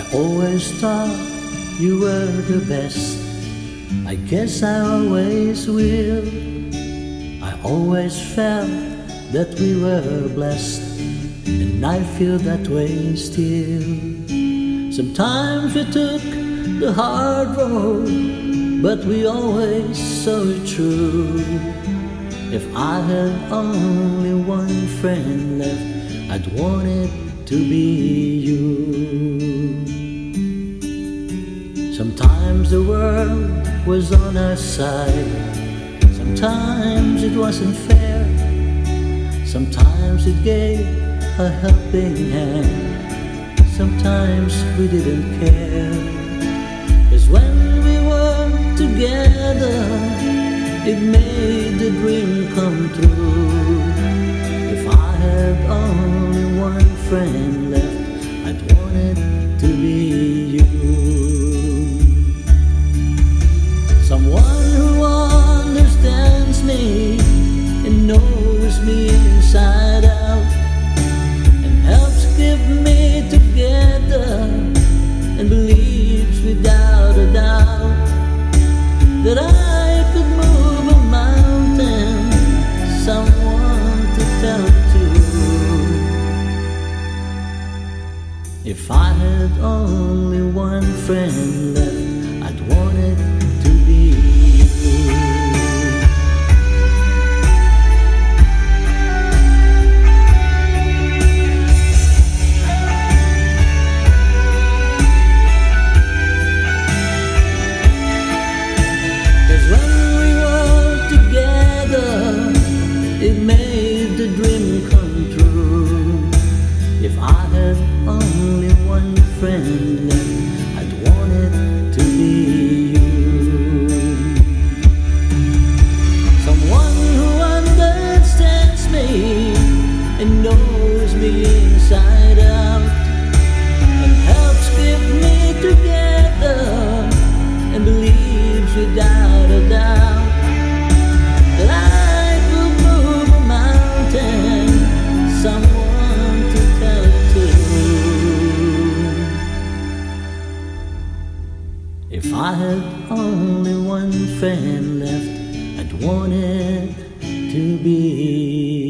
I always thought you were the best. I guess I always will. I always felt that we were blessed, and I feel that way still. Sometimes we took the hard road, but we always saw it through. If I had only one friend left, I'd want it to be you. Sometimes the world was on our side, sometimes it wasn't fair, sometimes it gave a helping hand, sometimes we didn't care. Cause when we were together, it made the dream come true. If I had only one friend left, that I could move a mountain. Someone to tell to. If I had only one friend left, I'd want it it made the dream come true. If I had only one friend I had only one friend left, I'd want it to be